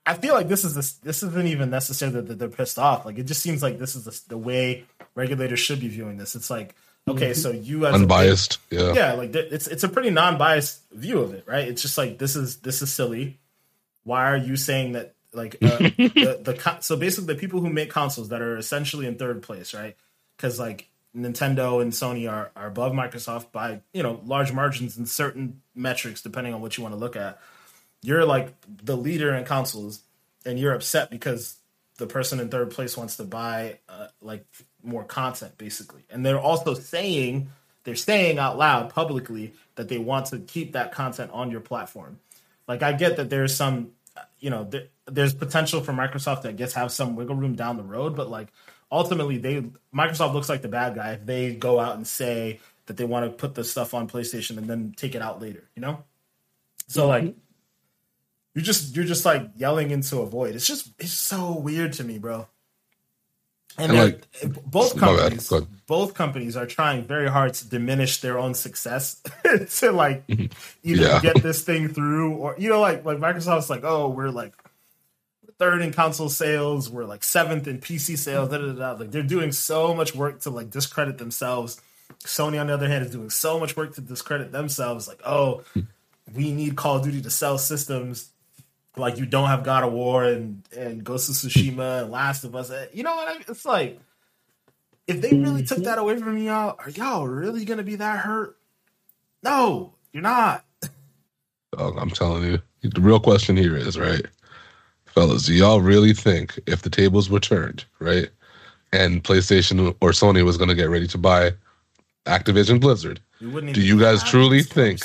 I feel like this is this this isn't even necessary that they're pissed off. Like it just seems like this is the, the way regulators should be viewing this. It's like okay, so you as unbiased, big, yeah, yeah, like it's it's a pretty non-biased view of it, right? It's just like this is this is silly. Why are you saying that Like uh, the, the so basically the people who make consoles that are essentially in third place, right? Because like Nintendo and Sony are are above Microsoft by you know large margins in certain metrics, depending on what you want to look at. You're like the leader in consoles, and you're upset because the person in third place wants to buy uh, like more content, basically. And they're also saying they're saying out loud publicly that they want to keep that content on your platform. Like I get that there's some, you know, there, there's potential for Microsoft to I guess have some wiggle room down the road, but like ultimately they Microsoft looks like the bad guy if they go out and say that they want to put the stuff on PlayStation and then take it out later, you know? So like you're just you're just like yelling into a void. It's just it's so weird to me, bro. And, and like both companies both companies are trying very hard to diminish their own success to like mm-hmm. either yeah. get this thing through or you know like like Microsoft's like, "Oh, we're like third in console sales. We're like seventh in PC sales. Da, da, da. Like they're doing so much work to like discredit themselves. Sony, on the other hand, is doing so much work to discredit themselves. Like, oh, we need Call of Duty to sell systems. Like you don't have God of War and and Ghost of Tsushima and Last of Us. Eh, you know what? I mean? It's like if they really took mm-hmm. that away from y'all, are y'all really gonna be that hurt? No, you're not. Oh, I'm telling you, the real question here is right fellas, do y'all really think if the tables were turned, right, and PlayStation or Sony was going to get ready to buy Activision Blizzard, do you guys truly think?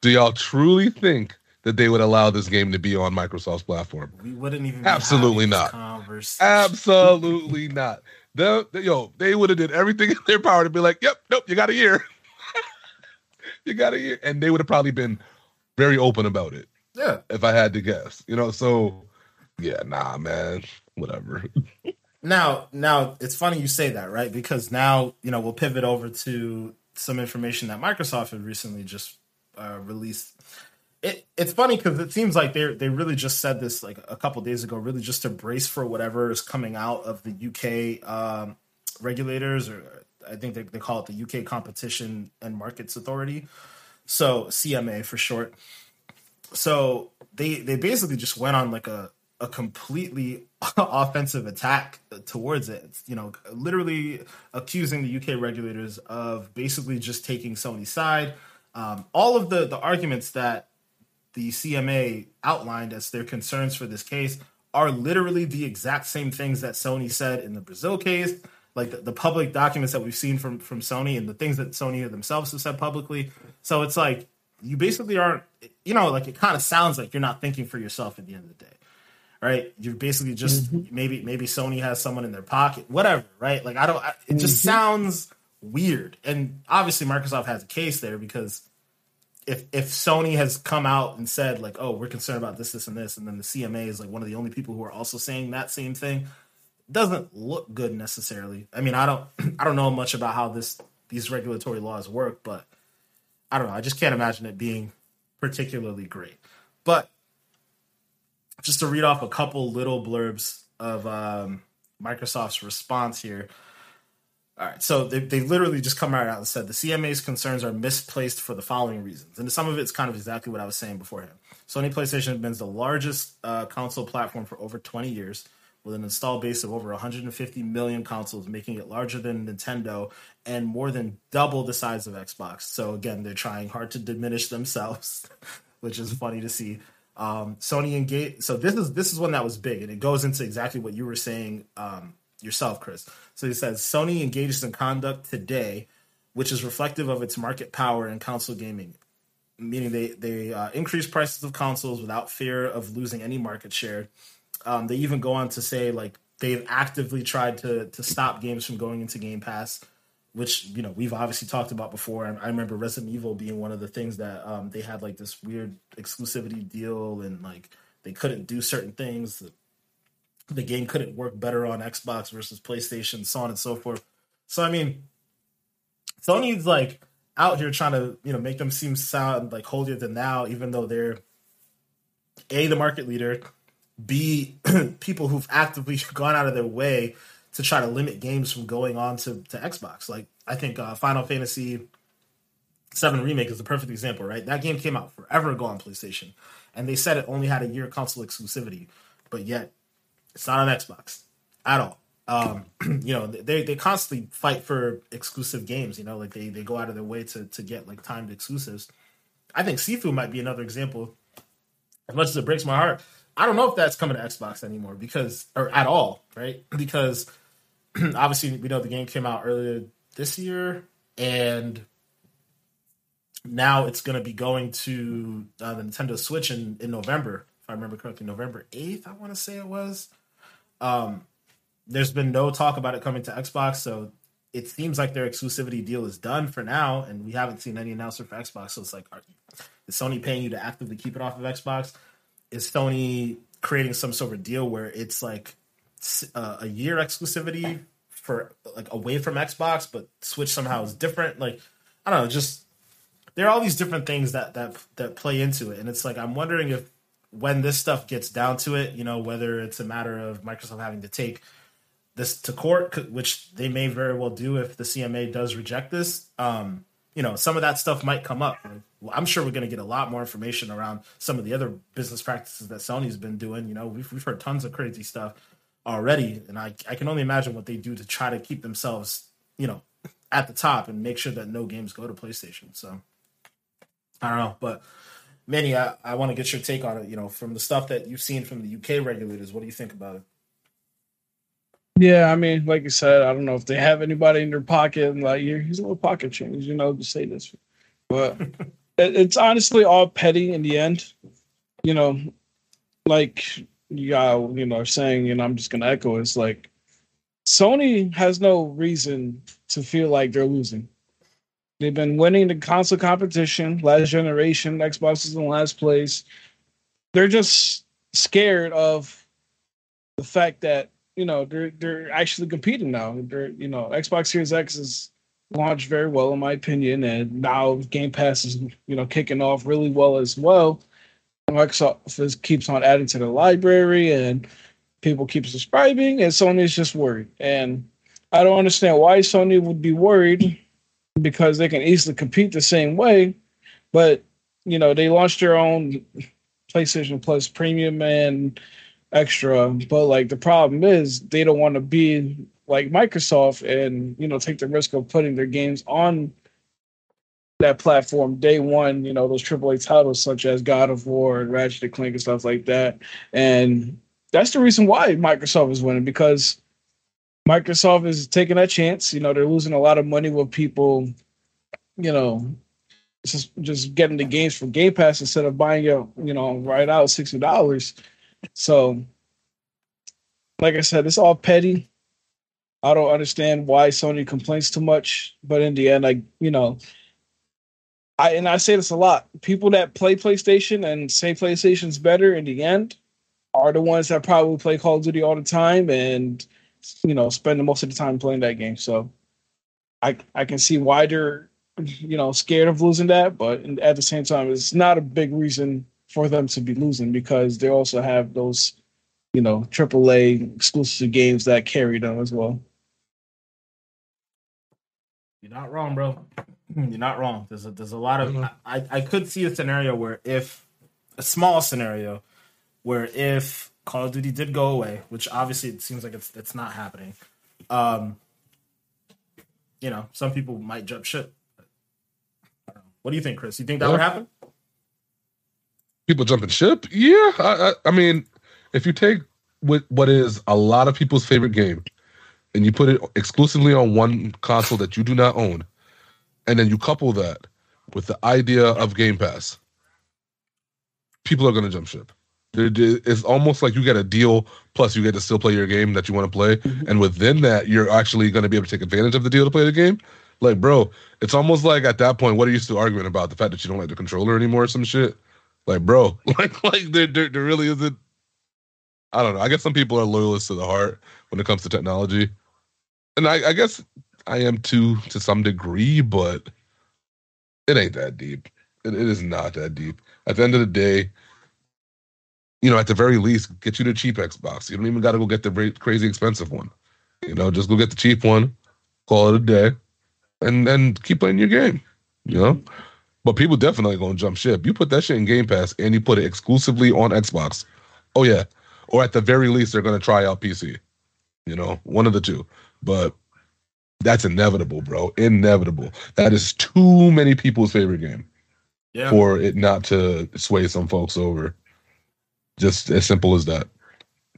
Do y'all truly think that they would allow this game to be on Microsoft's platform? We wouldn't even. Absolutely not. Absolutely not. The, the, yo, they would have did everything in their power to be like, "Yep, nope, you got a year, you got a year," and they would have probably been very open about it. Yeah, if I had to guess, you know. So yeah, nah, man, whatever. now, now it's funny you say that, right? Because now you know we'll pivot over to some information that Microsoft had recently just uh, released. It, it's funny because it seems like they they really just said this like a couple days ago, really just to brace for whatever is coming out of the UK um, regulators, or I think they, they call it the UK Competition and Markets Authority, so CMA for short. So they they basically just went on like a a completely offensive attack towards it. You know, literally accusing the UK regulators of basically just taking Sony's side. Um, all of the the arguments that the CMA outlined as their concerns for this case are literally the exact same things that Sony said in the Brazil case, like the, the public documents that we've seen from from Sony and the things that Sony themselves have said publicly. So it's like you basically aren't, you know, like it kind of sounds like you're not thinking for yourself at the end of the day right? You're basically just mm-hmm. maybe maybe Sony has someone in their pocket, whatever, right? Like I don't. I, it just mm-hmm. sounds weird, and obviously Microsoft has a case there because if if Sony has come out and said like, oh, we're concerned about this, this, and this, and then the CMA is like one of the only people who are also saying that same thing, doesn't look good necessarily. I mean, I don't I don't know much about how this these regulatory laws work, but I don't know. I just can't imagine it being particularly great. But just to read off a couple little blurbs of um, Microsoft's response here. All right, so they, they literally just come right out and said the CMA's concerns are misplaced for the following reasons, and some of it's kind of exactly what I was saying beforehand. Sony PlayStation has been the largest uh, console platform for over 20 years, with an install base of over 150 million consoles, making it larger than Nintendo and more than double the size of Xbox. So again, they're trying hard to diminish themselves, which is funny to see. Um, Sony engaged. So this is this is one that was big, and it goes into exactly what you were saying um, yourself, Chris. So he says Sony engages in conduct today, which is reflective of its market power in console gaming, meaning they they uh, increase prices of consoles without fear of losing any market share. Um, they even go on to say like they've actively tried to to stop games from going into Game Pass which you know we've obviously talked about before. I, remember Resident Evil being one of the things that um, they had like this weird exclusivity deal, and like they couldn't do certain things. The game couldn't work better on Xbox versus PlayStation, so on and so forth. So I mean, Sony's like out here trying to you know make them seem sound like holier than now, even though they're a the market leader, b people who've actively gone out of their way to try to limit games from going on to, to Xbox. Like I think uh, Final Fantasy Seven Remake is the perfect example, right? That game came out forever ago on PlayStation, and they said it only had a year console exclusivity. but yet it's not on Xbox at all. Um, you know, they they constantly fight for exclusive games. You know, like they they go out of their way to to get like timed exclusives. I think Sifu might be another example. As much as it breaks my heart, I don't know if that's coming to Xbox anymore because or at all, right? Because obviously we know the game came out earlier this year and now it's going to be going to uh, the Nintendo Switch in, in November, if I remember correctly, November 8th, I want to say it was. Um, there's been no talk about it coming to Xbox, so it seems like their exclusivity deal is done for now, and we haven't seen any announcement for Xbox. So it's like, are, is Sony paying you to actively keep it off of Xbox? Is Sony creating some sort of deal where it's like uh, a year exclusivity for like away from Xbox, but Switch somehow is different? Like, I don't know, just there are all these different things that that that play into it, and it's like I'm wondering if when this stuff gets down to it, you know, whether it's a matter of Microsoft having to take this to court, which they may very well do if the CMA does reject this. Um, you know, some of that stuff might come up. I'm sure we're going to get a lot more information around some of the other business practices that Sony's been doing. You know, we've, we've heard tons of crazy stuff already, and I, I can only imagine what they do to try to keep themselves, you know, at the top and make sure that no games go to PlayStation. So I don't know, but Manny, I, I want to get your take on it. You know, from the stuff that you've seen from the UK regulators, what do you think about it? Yeah, I mean, like you said, I don't know if they have anybody in their pocket and like, he's a little pocket change, you know, to say this, but it's honestly all petty in the end. You know, like you got, you know, saying, and I'm just gonna echo, it's like Sony has no reason to feel like they're losing. They've been winning the console competition last generation. Xbox is in last place. They're just scared of the fact that you know they're they're actually competing now. They're you know Xbox Series X is launched very well in my opinion, and now Game Pass is you know kicking off really well as well. Microsoft is, keeps on adding to the library, and people keep subscribing, and Sony is just worried. And I don't understand why Sony would be worried because they can easily compete the same way, but you know they launched their own PlayStation Plus Premium and extra. But like the problem is they don't want to be like Microsoft and you know take the risk of putting their games on that platform day one. You know those AAA titles such as God of War and Ratchet and Clank and stuff like that. And that's the reason why Microsoft is winning because Microsoft is taking that chance. You know they're losing a lot of money with people. You know just just getting the games from Game Pass instead of buying it, you know, right out sixty dollars. So, like I said, it's all petty. I don't understand why Sony complains too much, but in the end, I you know, I and I say this a lot. People that play PlayStation and say PlayStation's better in the end are the ones that probably play Call of Duty all the time and you know spending most of the time playing that game. So, I I can see why they're you know scared of losing that, but at the same time, it's not a big reason for them to be losing because they also have those, you know, AAA exclusive games that carry them as well. You're not wrong, bro. You're not wrong. There's a there's a lot of mm-hmm. I, I could see a scenario where if a small scenario where if Call of Duty did go away, which obviously it seems like it's it's not happening. Um, you know, some people might jump ship. What do you think, Chris? You think that yeah. would happen? people jumping ship. Yeah, I, I, I mean, if you take what what is a lot of people's favorite game, and you put it exclusively on one console that you do not own, and then you couple that with the idea of Game Pass, people are going to jump ship. It's almost like you get a deal plus you get to still play your game that you want to play, mm-hmm. and within that, you're actually going to be able to take advantage of the deal to play the game. Like, bro, it's almost like at that point, what are you still arguing about? The fact that you don't like the controller anymore, or some shit. Like, bro, like, like there, there, there really isn't. I don't know. I guess some people are loyalists to the heart when it comes to technology, and I, I guess I am too to some degree, but it ain't that deep. It, it is not that deep. At the end of the day, you know, at the very least, get you the cheap Xbox. You don't even got to go get the crazy expensive one. You know, just go get the cheap one, call it a day, and and keep playing your game. You know, but people definitely gonna jump ship. You put that shit in Game Pass and you put it exclusively on Xbox. Oh yeah. or at the very least, they're going to try out PC. You know, one of the two. But that's inevitable, bro. Inevitable. That is too many people's favorite game Yeah. for it not to sway some folks over. Just as simple as that.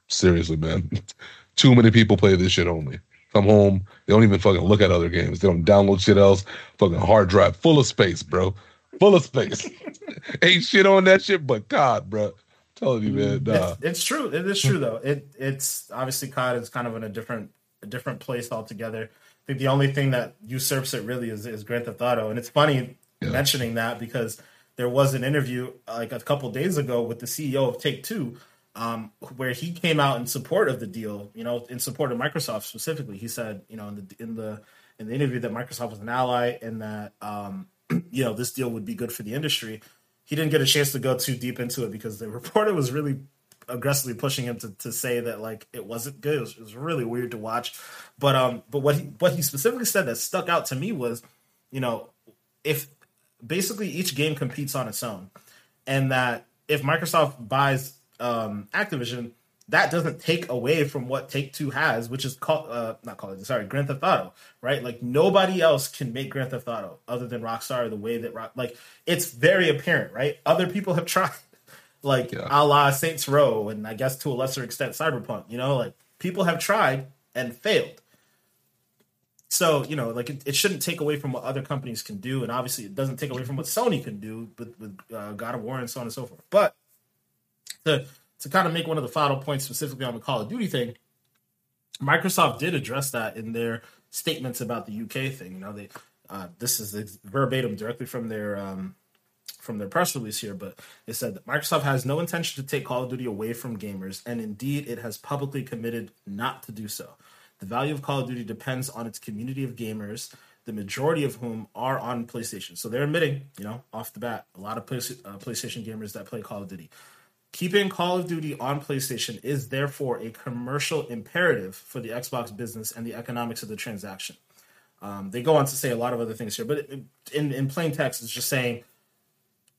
Seriously, man. Too many people play this shit only. Come home, they don't even fucking look at other games. They don't download shit else. Fucking hard drive full of space, bro. Full of space. Ain't shit on that shit, but God, bro. telling you, man. Nah. It's, it's true. It is true though. It it's obviously COD is kind of in a different a different place altogether. I think the only thing that usurps it really is, is Grand Theft Auto, and it's funny Yeah. mentioning that because there was an interview like a couple days ago with the CEO of Take Two, um, where he came out in support of the deal. You know, in support of Microsoft specifically. He said, you know, in the in the in the interview that Microsoft was an ally and that um, you know this deal would be good for the industry. He didn't get a chance to go too deep into it because the reporter was really aggressively pushing him to, to say that like it wasn't good. It was, it was really weird to watch. But um, but what he what he specifically said that stuck out to me was, you know, if basically each game competes on its own, and that if Microsoft buys um, Activision, that doesn't take away from what Take Two has, which is called uh, not called sorry, Grand Theft Auto, right? Like nobody else can make Grand Theft Auto other than Rockstar. The way that Rock, like it's very apparent, right? Other people have tried, like Yeah. a la Saints Row, and I guess to a lesser extent Cyberpunk. You know, like people have tried and failed. So you know, like it, it shouldn't take away from what other companies can do, and obviously it doesn't take away from what Sony can do with with uh, God of War and so on and so forth. But to to kind of make one of the final points specifically on the Call of Duty thing, Microsoft did address that in their statements about the UK thing. You know, they uh, this is verbatim directly from their um, from their press release here, but it said that Microsoft has no intention to take Call of Duty away from gamers, and indeed it has publicly committed not to do so. The value of Call of Duty depends on its community of gamers, the majority of whom are on PlayStation. So they're admitting, you know, off the bat, a lot of uh, PlayStation gamers that play Call of Duty. Keeping Call of Duty on PlayStation is therefore a commercial imperative for the Xbox business and the economics of the transaction. Um, they go on to say a lot of other things here, but it, in, in plain text, it's just saying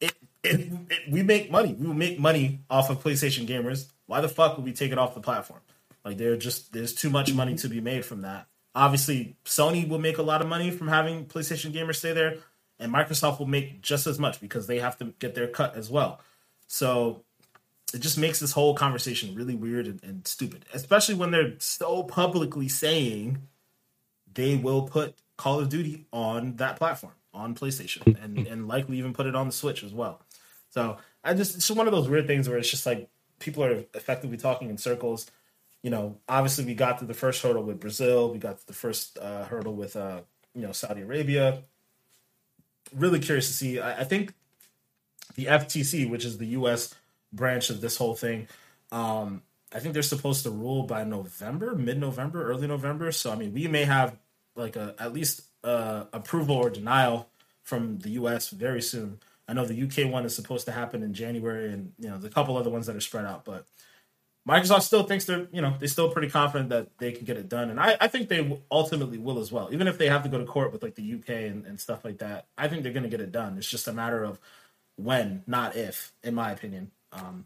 it, it, we make money. We will make money off of PlayStation gamers. Why the fuck would we take it off the platform? Like there just there's too much money to be made from that. Obviously, Sony will make a lot of money from having PlayStation gamers stay there, and Microsoft will make just as much because they have to get their cut as well. So it just makes this whole conversation really weird and, and stupid, especially when they're so publicly saying they will put Call of Duty on that platform on PlayStation and hmm. and likely even put it on the Switch as well. So I just it's just one of those weird things where it's just like people are effectively talking in circles. You know, obviously we got through the first hurdle with Brazil, we got to the first uh, hurdle with uh, you know Saudi Arabia. Really curious to see. I, I think the FTC, which is the U.S. branch of this whole thing, um, I think they're supposed to rule by November, mid-November, early November. So I mean, we may have like a at least uh, approval or denial from the U.S. very soon. I know the UK one is supposed to happen in January, and you know the couple other ones that are spread out. But Microsoft still thinks they're you know they're still pretty confident that they can get it done, and I, I think they ultimately will as well. Even if they have to go to court with like the UK and, and stuff like that, I think they're going to get it done. It's just a matter of when, not if, in my opinion. Um,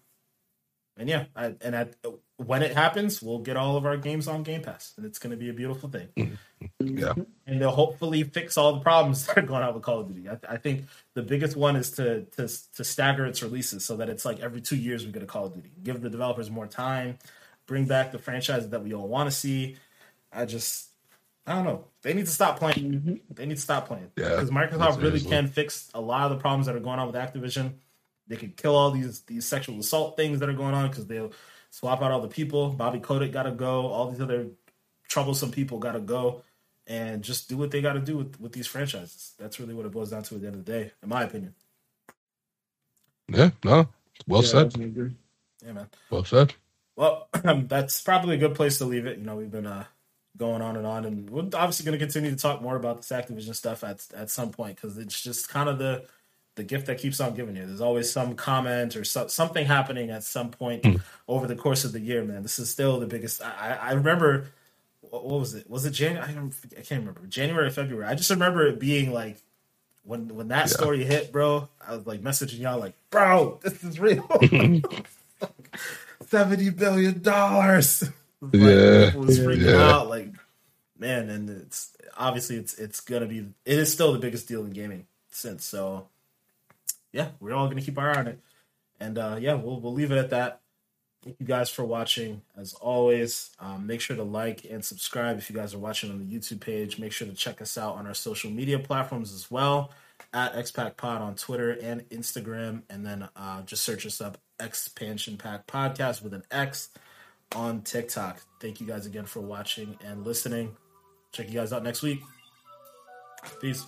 and yeah, I, and at, when it happens, we'll get all of our games on Game Pass, and it's going to be a beautiful thing. Yeah. And they'll hopefully fix all the problems that are going on with Call of Duty. I, I think the biggest one is to, to to stagger its releases so that it's like every two years we get a Call of Duty. Give the developers more time, bring back the franchises that we all want to see. I just, I don't know. They need to stop playing. Mm-hmm. They need to stop playing Yeah, because Microsoft really can fix a lot of the problems that are going on with Activision. They could kill all these these sexual assault things that are going on because they'll swap out all the people. Bobby Kotick got to go. All these other troublesome people got to go, and just do what they got to do with with these franchises. That's really what it boils down to at the end of the day, in my opinion. Yeah, no. Well Yeah, said. Yeah, man. Well said. Well, that's probably a good place to leave it. You know, we've been uh, going on and on, and we're obviously going to continue to talk more about this Activision stuff at at some point because it's just kind of the the gift that keeps on giving you. There's always some comment or so, something happening at some point hmm. over the course of the year. Man, this is still the biggest. I, I remember what was it? Was it January? I, I can't remember. January or February. I just remember it being like when when that Yeah. story hit, bro. I was like messaging y'all like, bro, this is real. seventy billion dollars. Yeah, was freaking yeah. out like, man, and it's obviously it's it's gonna be it is still the biggest deal in gaming since. So, yeah, we're all gonna keep our eye on it, and uh, yeah, we'll we'll leave it at that. Thank you guys for watching. As always, um, make sure to like and subscribe if you guys are watching on the YouTube page. Make sure to check us out on our social media platforms as well at XPack Pod on Twitter and Instagram. And then uh, just search us up Expansion Pack Podcast with an X on TikTok. Thank you guys again for watching and listening. Check you guys out next week. Peace.